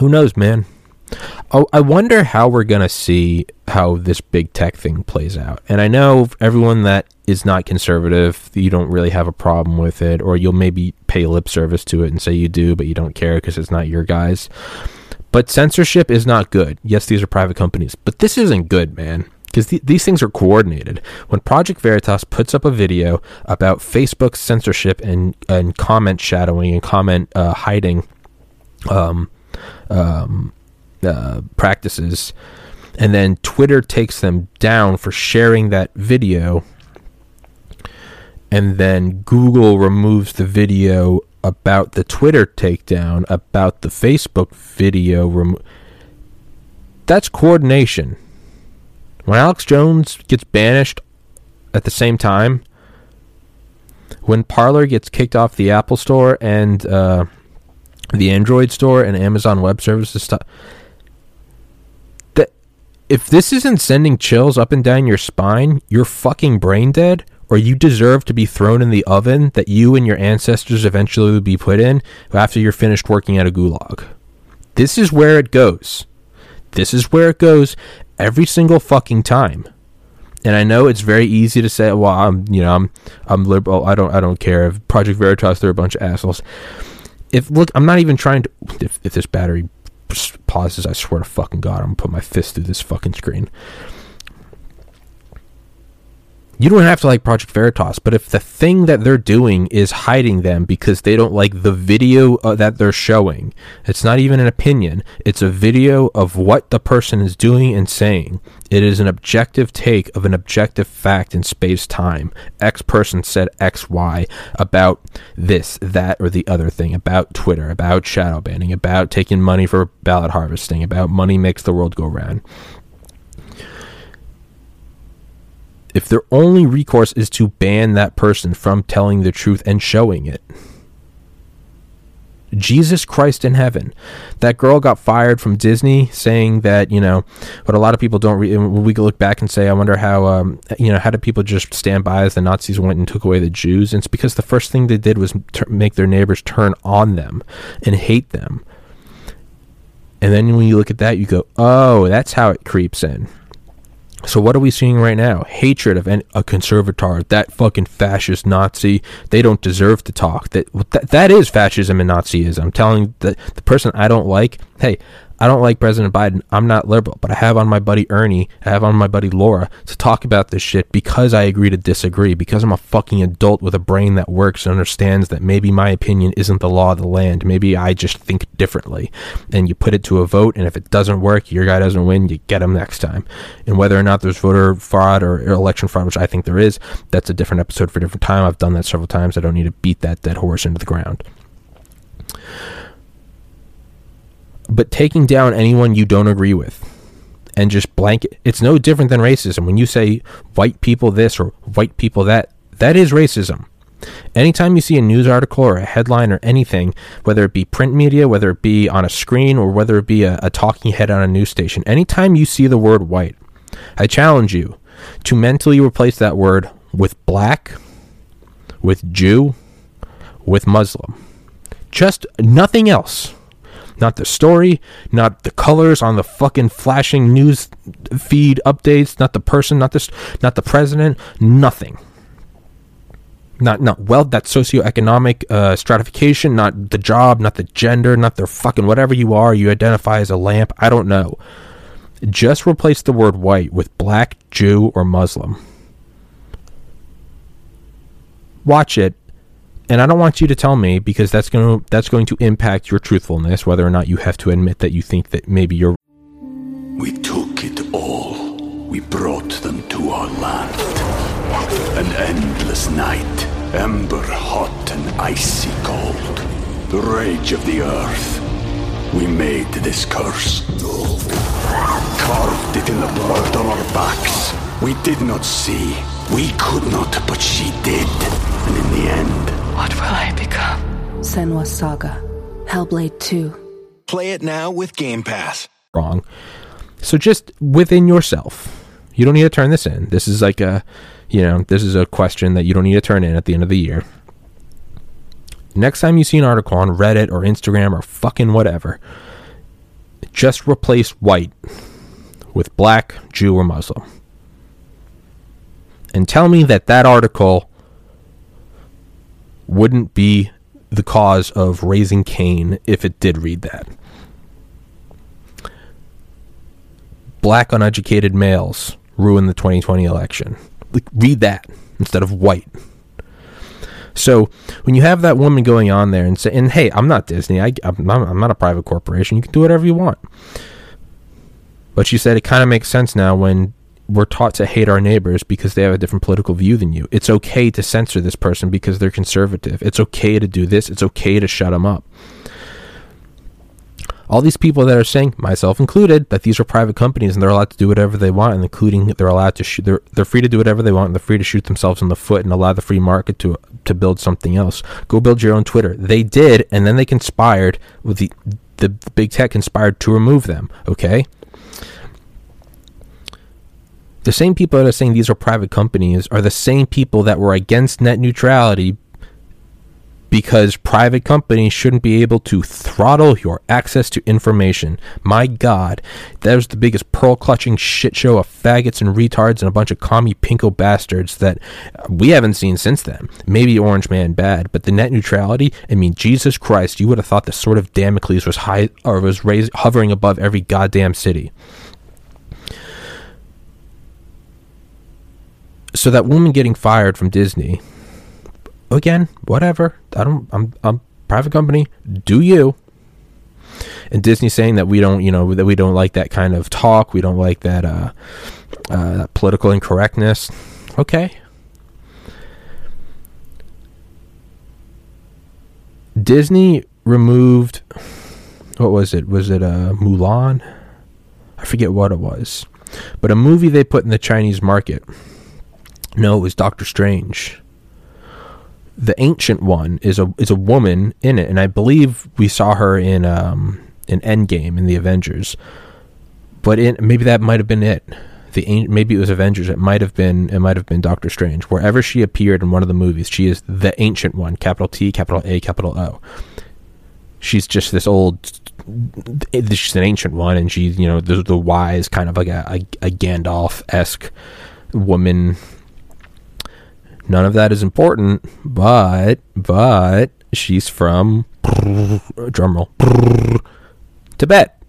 Who knows, man? Oh, I wonder how we're gonna see how this big tech thing plays out. And I know everyone that is not conservative, you don't really have a problem with it, or you'll maybe pay lip service to it and say you do, but you don't care because it's not your guys. But censorship is not good. Yes, these are private companies, but this isn't good, man. Because th- these things are coordinated. When Project Veritas puts up a video about Facebook censorship and, and comment shadowing and comment uh, hiding um, um, uh, practices, and then Twitter takes them down for sharing that video, and then Google removes the video about the Twitter takedown, about the Facebook video. That's coordination. When Alex Jones gets banished at the same time, when Parler gets kicked off the Apple Store and uh, the Android Store and Amazon Web Services stuff, that if this isn't sending chills up and down your spine, you're fucking brain dead, or you deserve to be thrown in the oven that you and your ancestors eventually will be put in after you're finished working at a gulag. This is where it goes. This is where it goes every single fucking time. And I know it's very easy to say, "Well, I'm, you know, I'm, I'm liberal. I don't, I don't care." Project Veritas, they're a bunch of assholes. If look, I'm not even trying to. If, if this battery pauses, I swear to fucking God, I'm gonna put my fist through this fucking screen. You don't have to like Project Veritas, but if the thing that they're doing is hiding them because they don't like the video uh, that they're showing, it's not even an opinion. It's a video of what the person is doing and saying. It is an objective take of an objective fact in space time. X person said X, Y about this, that, or the other thing, about Twitter, about shadow banning, about taking money for ballot harvesting, about money makes the world go round. If their only recourse is to ban that person from telling the truth and showing it. Jesus Christ in heaven. That girl got fired from Disney saying that, you know, what a lot of people don't re- we could look back and say, I wonder how, um, you know, how did people just stand by as the Nazis went and took away the Jews? And it's because the first thing they did was make their neighbors turn on them and hate them. And then when you look at that, you go, oh, that's how it creeps in. So what are we seeing right now? Hatred of a conservator, that fucking fascist Nazi. They don't deserve to talk. That that, that is fascism and Nazism. I'm telling the the person I don't like. Hey, I don't like President Biden. I'm not liberal, but I have on my buddy Ernie, I have on my buddy Laura to talk about this shit because I agree to disagree, because I'm a fucking adult with a brain that works and understands that maybe my opinion isn't the law of the land. Maybe I just think differently. And you put it to a vote, and if it doesn't work, your guy doesn't win, you get him next time. And whether or not there's voter fraud or election fraud, which I think there is, that's a different episode for a different time. I've done that several times. I don't need to beat that dead horse into the ground. But taking down anyone you don't agree with and just blanket it's no different than racism. When you say white people this or white people that that is racism. Anytime you see a news article or a headline or anything whether it be print media whether it be on a screen or whether it be a, a talking head on a news station anytime you see the word white i challenge you to mentally replace that word with black with jew with muslim. Just nothing else not the story, not the colors on the fucking flashing news feed updates, not the person, not this, not the president, nothing. Not not well that socioeconomic uh, stratification, not the job, not the gender, not their fucking whatever you are, you identify as a lamp. I don't know. Just replace the word white with black, Jew, or Muslim. Watch it and I don't want you to tell me because that's going to that's going to impact your truthfulness whether or not you have to admit that you think that maybe you're we took it all. We brought them to our land. An endless night, ember hot and icy cold. The rage of the earth. We made this curse. Carved it in the blood on our backs. We did not see. We could not, but she did. And in the end, What will I become? Senua Saga. Hellblade 2. Play it now with Game Pass. wrong. So just within yourself, you don't need to turn this in. This is like a, you know, this is a question that you don't need to turn in at the end of the year. Next time you see an article on Reddit or Instagram or fucking whatever, just replace white with black, Jew, or Muslim. And tell me that that article wouldn't be the cause of raising Cain if it did read that. black uneducated males ruin the 2020 election. Like, read that instead of white. So when you have that woman going on there and say, and hey, I'm not Disney. I, I'm, not, I'm not a private corporation. You can do whatever you want. But she said it kind of makes sense now when we're taught to hate our neighbors because they have a different political view than you. It's okay to censor this person because they're conservative. It's okay to do this. It's okay to shut them up all these people that are saying, myself included, that these are private companies and they're allowed to do whatever they want, and including they're allowed to shoot, they're they're free to do whatever they want, and they're free to shoot themselves in the foot and allow the free market to to build something else. Go build your own Twitter. They did, and then they conspired with the the, the big tech conspired to remove them. Okay. The same people that are saying these are private companies are the same people that were against net neutrality because private companies shouldn't be able to throttle your access to information. My God, that was the biggest pearl clutching shit show of faggots and retards and a bunch of commie pinko bastards that we haven't seen since then. Maybe Orange Man bad, but the net neutrality, I mean, Jesus Christ, you would have thought the sword of Damocles was high or was raised, hovering above every goddamn city. So that woman getting fired from Disney again, whatever. I don't. I'm. I'm private company. Do you? And Disney saying that we don't, you know, that we don't like that kind of talk. We don't like that uh, uh, political incorrectness. Okay. Disney removed. What was it? Was it uh, Mulan? I forget what it was, but a movie they put in the Chinese market. No, it was Doctor Strange the ancient one is a is a woman in it, and I believe we saw her in um in Endgame in the Avengers. But in maybe that might have been it. The maybe it was Avengers. It might have been it might have been Doctor Strange. Wherever she appeared in one of the movies, she is the ancient one, capital T, capital A, capital O. She's just this old. She's an ancient one, and she's you know the the wise kind of like a a, a Gandalf esque woman None of that is important, but but she's from drumroll Tibet.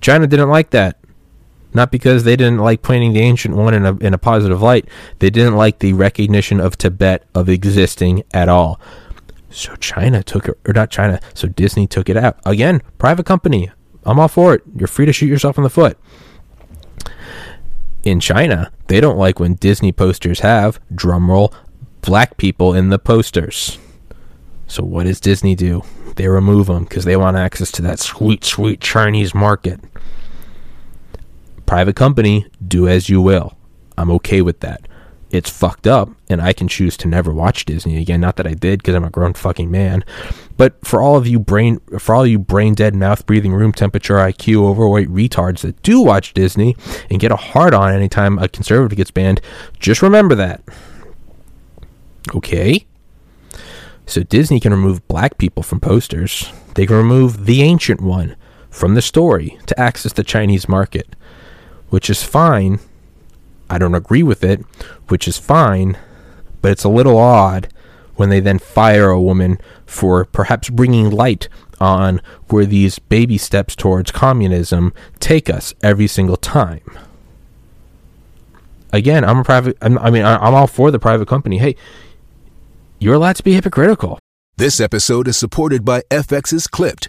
China didn't like that. Not because they didn't like painting the ancient one in a in a positive light. They didn't like the recognition of Tibet of existing at all. So China took it, or not China. So Disney took it out again. Private company. I'm all for it. You're free to shoot yourself in the foot in China, they don't like when Disney posters have, drumroll, black people in the posters. So what does Disney do? They remove them because they want access to that sweet, sweet Chinese market. Private company, do as you will. I'm okay with that it's fucked up and I can choose to never watch Disney again. Not that I did because I'm a grown fucking man. But for all of you brain for all you brain dead mouth breathing room temperature IQ overweight retards that do watch Disney and get a hard on anytime a conservative gets banned, just remember that. Okay? So Disney can remove black people from posters. They can remove the ancient one from the story to access the Chinese market, which is fine I don't agree with it, which is fine, but it's a little odd when they then fire a woman for perhaps bringing light on where these baby steps towards communism take us every single time. Again, I'm a private. I'm, I mean, I'm all for the private company. Hey, you're allowed to be hypocritical. This episode is supported by FX's Clipped,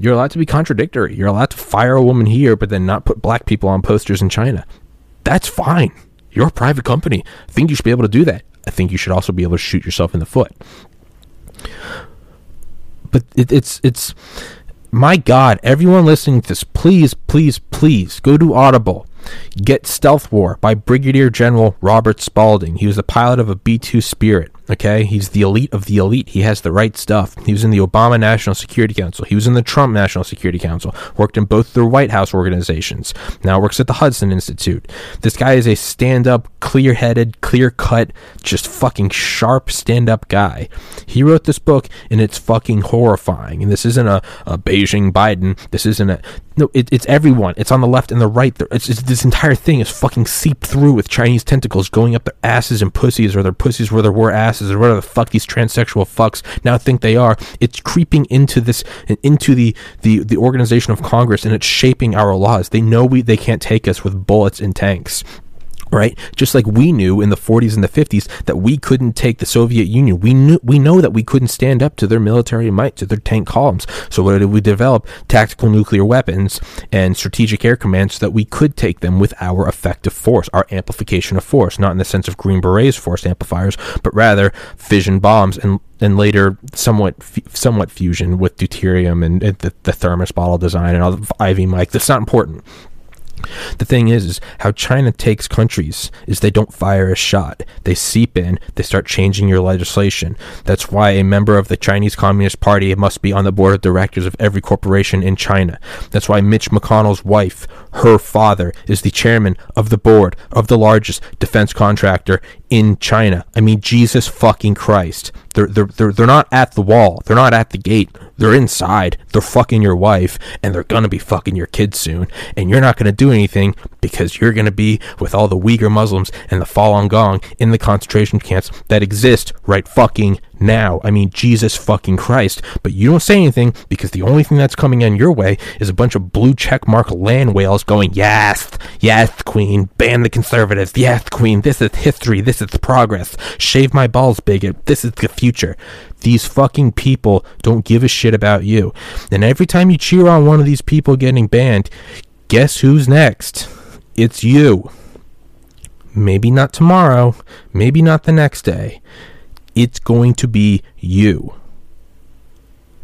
You're allowed to be contradictory. You're allowed to fire a woman here, but then not put black people on posters in China. That's fine. You're a private company. I think you should be able to do that. I think you should also be able to shoot yourself in the foot. But it, it's it's my God, everyone listening to this, please, please, please go to Audible. Get Stealth War by Brigadier General Robert Spalding. He was the pilot of a B 2 Spirit. Okay, he's the elite of the elite. He has the right stuff. He was in the Obama National Security Council. He was in the Trump National Security Council. Worked in both the White House organizations. Now works at the Hudson Institute. This guy is a stand-up, clear-headed, clear-cut, just fucking sharp stand-up guy. He wrote this book, and it's fucking horrifying. And this isn't a, a Beijing Biden. This isn't a no. It, it's everyone. It's on the left and the right. It's, it's, this entire thing is fucking seeped through with Chinese tentacles going up their asses and pussies, or their pussies where there were asses or whatever the fuck these transsexual fucks now think they are. It's creeping into this into the the the organization of Congress and it's shaping our laws. They know we they can't take us with bullets and tanks right just like we knew in the 40s and the 50s that we couldn't take the soviet union we knew we know that we couldn't stand up to their military might to their tank columns so what did we develop tactical nuclear weapons and strategic air command so that we could take them with our effective force our amplification of force not in the sense of green berets force amplifiers but rather fission bombs and and later somewhat somewhat fusion with deuterium and, and the, the thermos bottle design and all the Ivy Mike. That's not important. The thing is, is how China takes countries is they don't fire a shot. They seep in, they start changing your legislation. That's why a member of the Chinese Communist Party must be on the board of directors of every corporation in China. That's why Mitch McConnell's wife, her father, is the chairman of the board of the largest defense contractor in China. I mean, Jesus fucking Christ. They're, they're, they're, they're not at the wall. They're not at the gate. They're inside. They're fucking your wife, and they're gonna be fucking your kids soon. And you're not gonna do anything because you're gonna be with all the Uyghur Muslims and the Falun Gong in the concentration camps that exist right fucking now. I mean, Jesus fucking Christ. But you don't say anything because the only thing that's coming in your way is a bunch of blue checkmark land whales going, yes, yes, Queen, ban the conservatives, yes, Queen, this is history, this is progress, shave my balls, bigot, this is the future. These fucking people don't give a shit about you. And every time you cheer on one of these people getting banned, guess who's next? It's you. Maybe not tomorrow, maybe not the next day it's going to be you.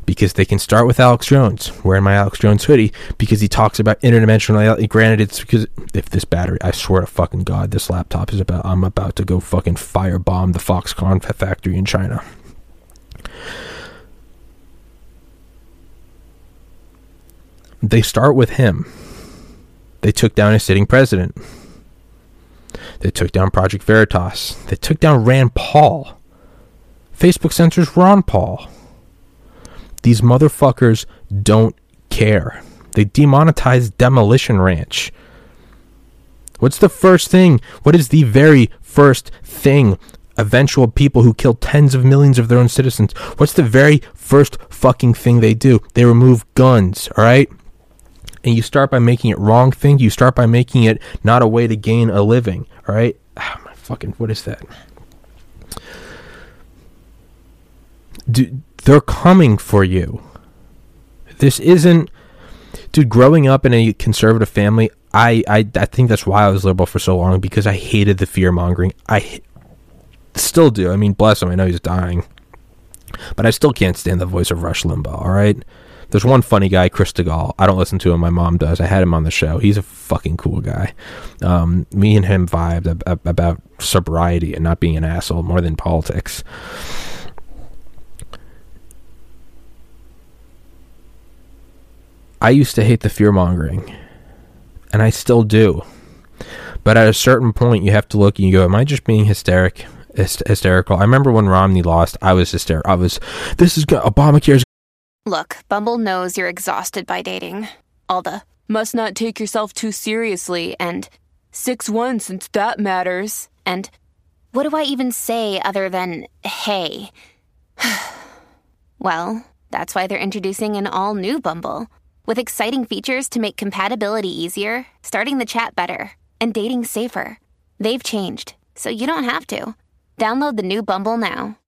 Because they can start with Alex Jones, wearing my Alex Jones hoodie, because he talks about interdimensional. Granted, it's because if this battery, I swear to fucking God, this laptop is about, I'm about to go fucking firebomb the Foxconn factory in China. They start with him. They took down a sitting president. They took down Project Veritas. They took down Rand Paul. Facebook censors Ron Paul. These motherfuckers don't care. They demonetized Demolition Ranch. What's the first thing? What is the very first thing? Eventual people who kill tens of millions of their own citizens. What's the very first fucking thing they do? They remove guns, alright? And you start by making it wrong thing. You start by making it not a way to gain a living, alright? Ah, my fucking, what is that? Dude, they're coming for you. This isn't, dude. Growing up in a conservative family, I, I, I think that's why I was liberal for so long because I hated the fear mongering. I still do. I mean, bless him. I know he's dying, but I still can't stand the voice of Rush Limbaugh. All right. There's one funny guy, Chris DeGaulle. I don't listen to him. My mom does. I had him on the show. He's a fucking cool guy. Um, me and him vibed ab- about sobriety and not being an asshole more than politics. I used to hate the fear mongering, and I still do. But at a certain point, you have to look and you go, "Am I just being hysteric?" hysterical. I remember when Romney lost, I was hysterical. I was, "This is Obamacare's." Look, Bumble knows you're exhausted by dating. All the must not take yourself too seriously, and six one since that matters, and What do I even say other than hey? well, that's why they're introducing an all new Bumble with exciting features to make compatibility easier, starting the chat better, and dating safer. They've changed, so you don't have to. Download the new Bumble now.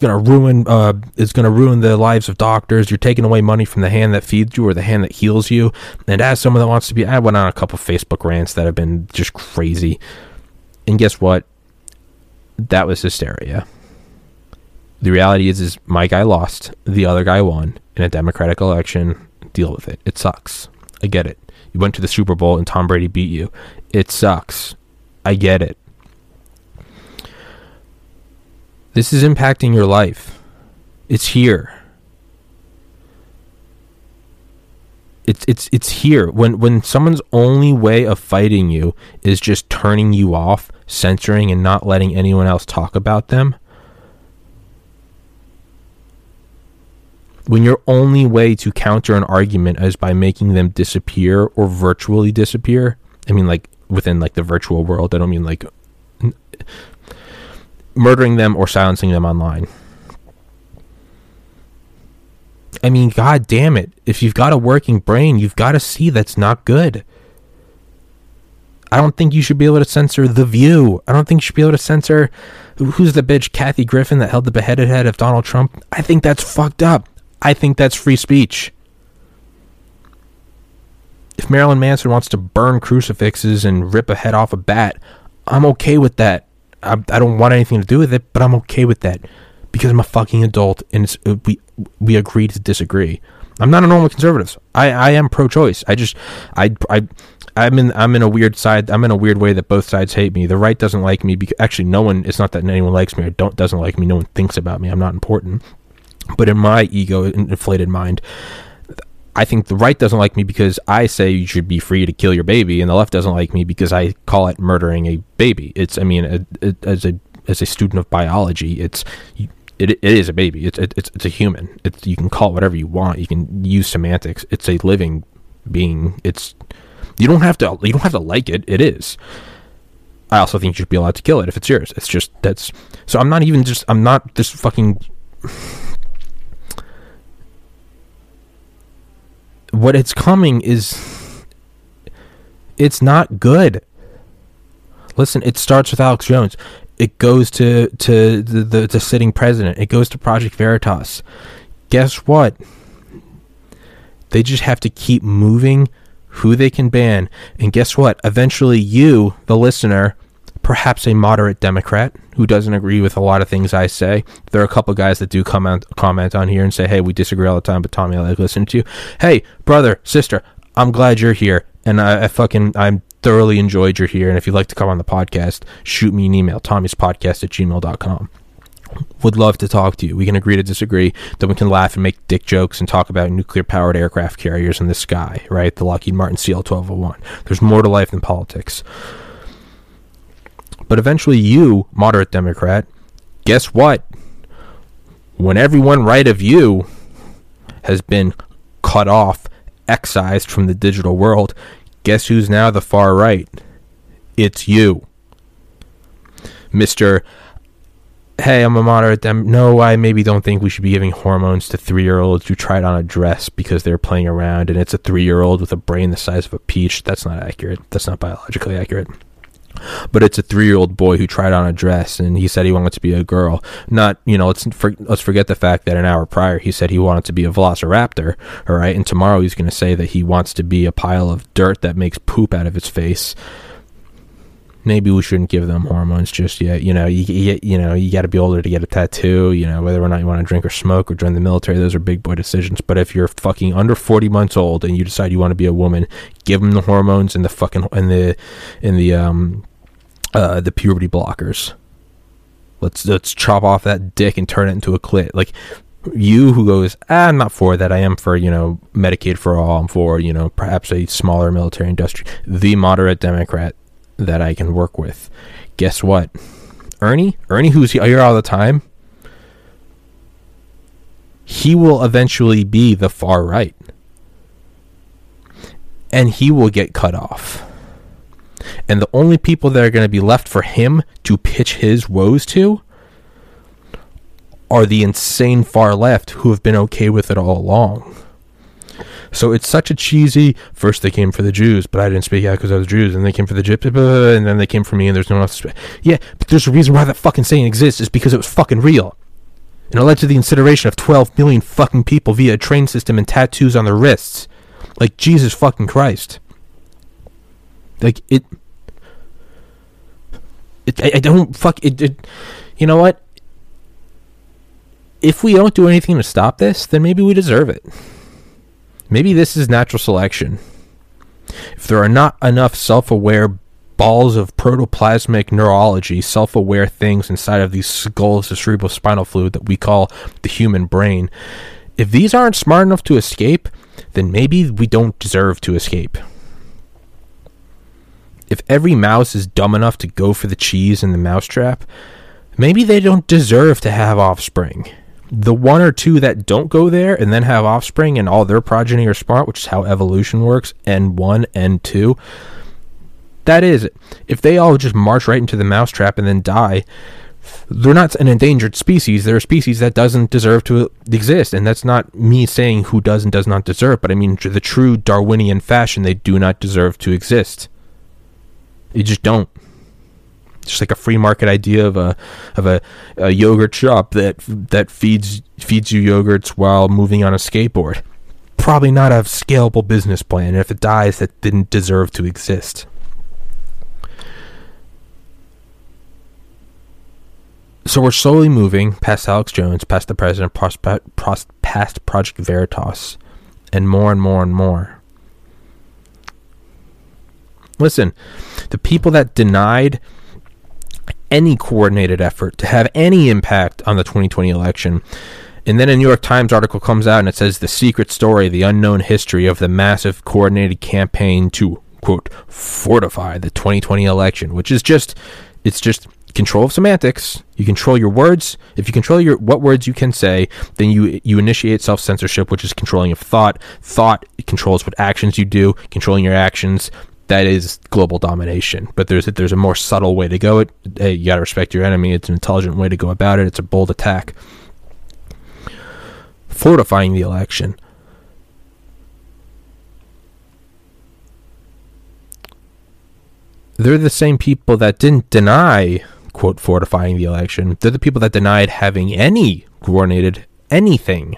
Gonna ruin. Uh, it's gonna ruin the lives of doctors. You're taking away money from the hand that feeds you or the hand that heals you. And as someone that wants to be, I went on a couple Facebook rants that have been just crazy. And guess what? That was hysteria. The reality is, is my guy lost. The other guy won in a Democratic election. Deal with it. It sucks. I get it. You went to the Super Bowl and Tom Brady beat you. It sucks. I get it. This is impacting your life. It's here. It's it's it's here. When when someone's only way of fighting you is just turning you off, censoring and not letting anyone else talk about them. When your only way to counter an argument is by making them disappear or virtually disappear. I mean like within like the virtual world. I don't mean like murdering them or silencing them online. I mean, god damn it. If you've got a working brain, you've got to see that's not good. I don't think you should be able to censor The View. I don't think you should be able to censor who's the bitch, Kathy Griffin, that held the beheaded head of Donald Trump. I think that's fucked up. I think that's free speech. If Marilyn Manson wants to burn crucifixes and rip a head off a bat, I'm okay with that. I, I don't want anything to do with it, but I'm okay with that because I'm a fucking adult and uh, we we agree to disagree. I'm not a normal conservative. I, I am pro-choice. I just I I I'm in I'm in a weird side. I'm in a weird way that both sides hate me. The right doesn't like me because actually no one. It's not that anyone likes me or don't doesn't like me. No one thinks about me. I'm not important. But in my ego inflated mind, I think the right doesn't like me because I say you should be free to kill your baby, and the left doesn't like me because I call it murdering a baby. It's, I mean, a, a, as a as a student of biology, it's it, it is a baby. It's it, it's it's a human. It's you can call it whatever you want. You can use semantics. It's a living being. It's you don't have to you don't have to like it. It is. I also think you should be allowed to kill it if it's yours. It's just that's so I'm not even just I'm not just fucking what it's coming is it's not good. Listen, it starts with Alex Jones. It goes to to the, the, the sitting president. It goes to Project Veritas. Guess what? They just have to keep moving who they can ban. And guess what? Eventually, you, the listener, perhaps a moderate Democrat who doesn't agree with a lot of things I say. There are a couple guys that do comment comment on here and say, "Hey, we disagree all the time, but Tommy, I like listening to you." Hey, brother, sister, I'm glad you're here, and I, I fucking I'm thoroughly enjoyed you're here. And if you'd like to come on the podcast, shoot me an email, Tommy's podcast at gmail.com. Would love to talk to you. We can agree to disagree. Then we can laugh and make dick jokes and talk about nuclear powered aircraft carriers in the sky, right? The Lockheed Martin CL 1201. There's more to life than politics. But eventually, you, moderate Democrat, guess what? When everyone right of you has been cut off, excised from the digital world, guess who's now the far right? It's you. Mr. Hey, I'm a moderate dem. No, I maybe don't think we should be giving hormones to three year olds who tried on a dress because they're playing around and it's a three year old with a brain the size of a peach. That's not accurate. That's not biologically accurate but it's a three-year-old boy who tried on a dress and he said he wanted to be a girl. Not, you know, let's for, let's forget the fact that an hour prior he said he wanted to be a velociraptor. All right, and tomorrow he's going to say that he wants to be a pile of dirt that makes poop out of his face. Maybe we shouldn't give them hormones just yet. You know, you, you, you know, you got to be older to get a tattoo. You know, whether or not you want to drink or smoke or join the military, those are big boy decisions. But if you're fucking under forty months old and you decide you want to be a woman, give them the hormones and the fucking and the and the um uh, the puberty blockers. Let's let's chop off that dick and turn it into a clit. Like you who goes, ah, I'm not for that. I am for you know Medicaid for all. I'm for you know perhaps a smaller military industry. The moderate Democrat that I can work with. Guess what? Ernie, Ernie, who's here all the time, he will eventually be the far right, and he will get cut off And the only people that are going to be left for him to pitch his woes to are the insane far left who have been okay with it all along. So it's such a cheesy. First they came for the Jews, but I didn't speak out because I was Jews, and they came for the Gypsy, and then they came for me, and there's no one else. Yeah, but there's a reason why that fucking saying exists is because it was fucking real, and it led to the incineration of 12 million fucking people via a train system and tattoos on their wrists. Like Jesus fucking Christ. Like it. It, I, I don't fuck it, it. You know what? If we don't do anything to stop this, then maybe we deserve it. Maybe this is natural selection. If there are not enough self aware balls of protoplasmic neurology, self aware things inside of these skulls of cerebral spinal fluid that we call the human brain, if these aren't smart enough to escape, then maybe we don't deserve to escape. If every mouse is dumb enough to go for the cheese in the mousetrap, maybe they don't deserve to have offspring the one or two that don't go there and then have offspring and all their progeny are smart, which is how evolution works, N1, N2, that is. If they all just march right into the mousetrap and then die, they're not an endangered species. They're a species that doesn't deserve to exist. And that's not me saying who does and does not deserve, but I mean the true Darwinian fashion, they do not deserve to exist. You just don't just like a free market idea of a of a, a yogurt shop that that feeds feeds you yogurts while moving on a skateboard. Probably not a scalable business plan. And if it dies, that didn't deserve to exist. So we're slowly moving past Alex Jones, past the president, past Project Veritas, and more and more and more. Listen, the people that denied any coordinated effort to have any impact on the 2020 election. And then a New York Times article comes out and it says the secret story, the unknown history of the massive coordinated campaign to quote fortify the 2020 election, which is just it's just control of semantics. You control your words. If you control your what words you can say, then you you initiate self censorship, which is controlling of thought. Thought controls what actions you do. Controlling your actions that is global domination. But there's a, there's a more subtle way to go. It hey, you gotta respect your enemy. It's an intelligent way to go about it. It's a bold attack. Fortifying the election. They're the same people that didn't deny quote fortifying the election. They're the people that denied having any coordinated anything.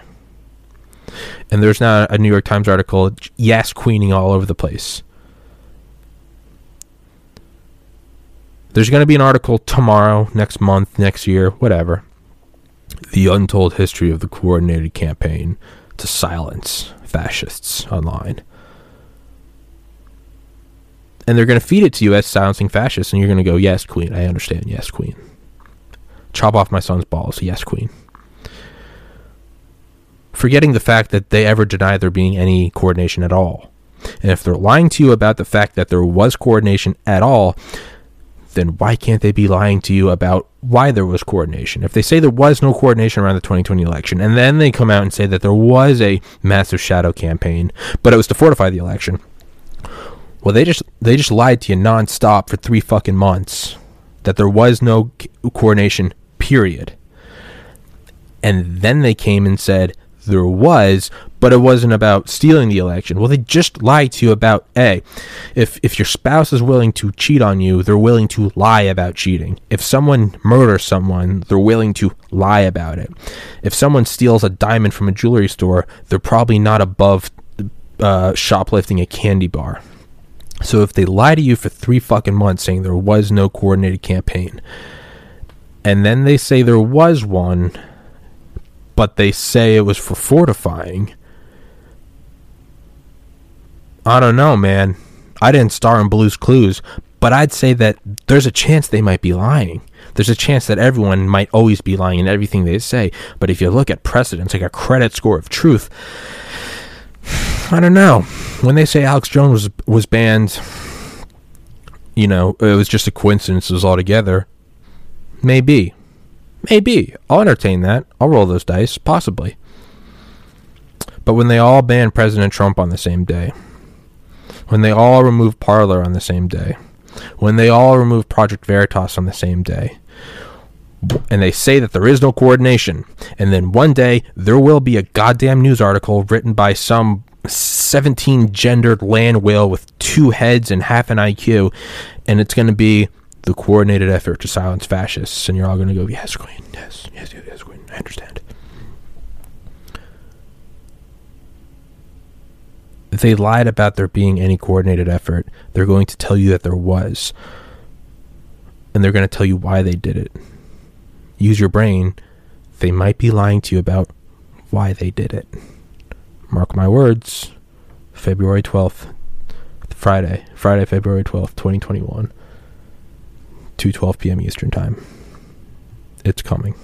And there's now a New York Times article, yes, queening all over the place. There's going to be an article tomorrow, next month, next year, whatever. The untold history of the coordinated campaign to silence fascists online. And they're going to feed it to you as silencing fascists, and you're going to go, Yes, Queen, I understand. Yes, Queen. Chop off my son's balls. Yes, Queen. Forgetting the fact that they ever denied there being any coordination at all. And if they're lying to you about the fact that there was coordination at all, then why can't they be lying to you about why there was coordination? If they say there was no coordination around the 2020 election, and then they come out and say that there was a massive shadow campaign, but it was to fortify the election, well, they just they just lied to you nonstop for three fucking months that there was no coordination. Period. And then they came and said there was, but it wasn't about stealing the election. Well, they just lied to you about a. If if your spouse is willing to cheat on you, they're willing to lie about cheating. If someone murders someone, they're willing to lie about it. If someone steals a diamond from a jewelry store, they're probably not above uh, shoplifting a candy bar. So if they lie to you for three fucking months saying there was no coordinated campaign, and then they say there was one, but they say it was for fortifying I don't know, man. I didn't star in Blue's Clues, but I'd say that there's a chance they might be lying. There's a chance that everyone might always be lying in everything they say. But if you look at precedents, like a credit score of truth, I don't know. When they say Alex Jones was was banned, you know, it was just a coincidence. It was all together. Maybe, maybe I'll entertain that. I'll roll those dice, possibly. But when they all banned President Trump on the same day, when they all remove Parler on the same day, when they all remove Project Veritas on the same day. And they say that there is no coordination. And then one day, there will be a goddamn news article written by some 17 gendered land whale with two heads and half an IQ. And it's going to be the coordinated effort to silence fascists. And you're all going to go, yes, Queen. Yes, yes, yes, yes, Queen. I understand. If they lied about there being any coordinated effort, they're going to tell you that there was. And they're going to tell you why they did it. Use your brain. They might be lying to you about why they did it. Mark my words. February 12th, Friday, Friday, February 12th, 2021, 2:12 p.m. Eastern Time. It's coming.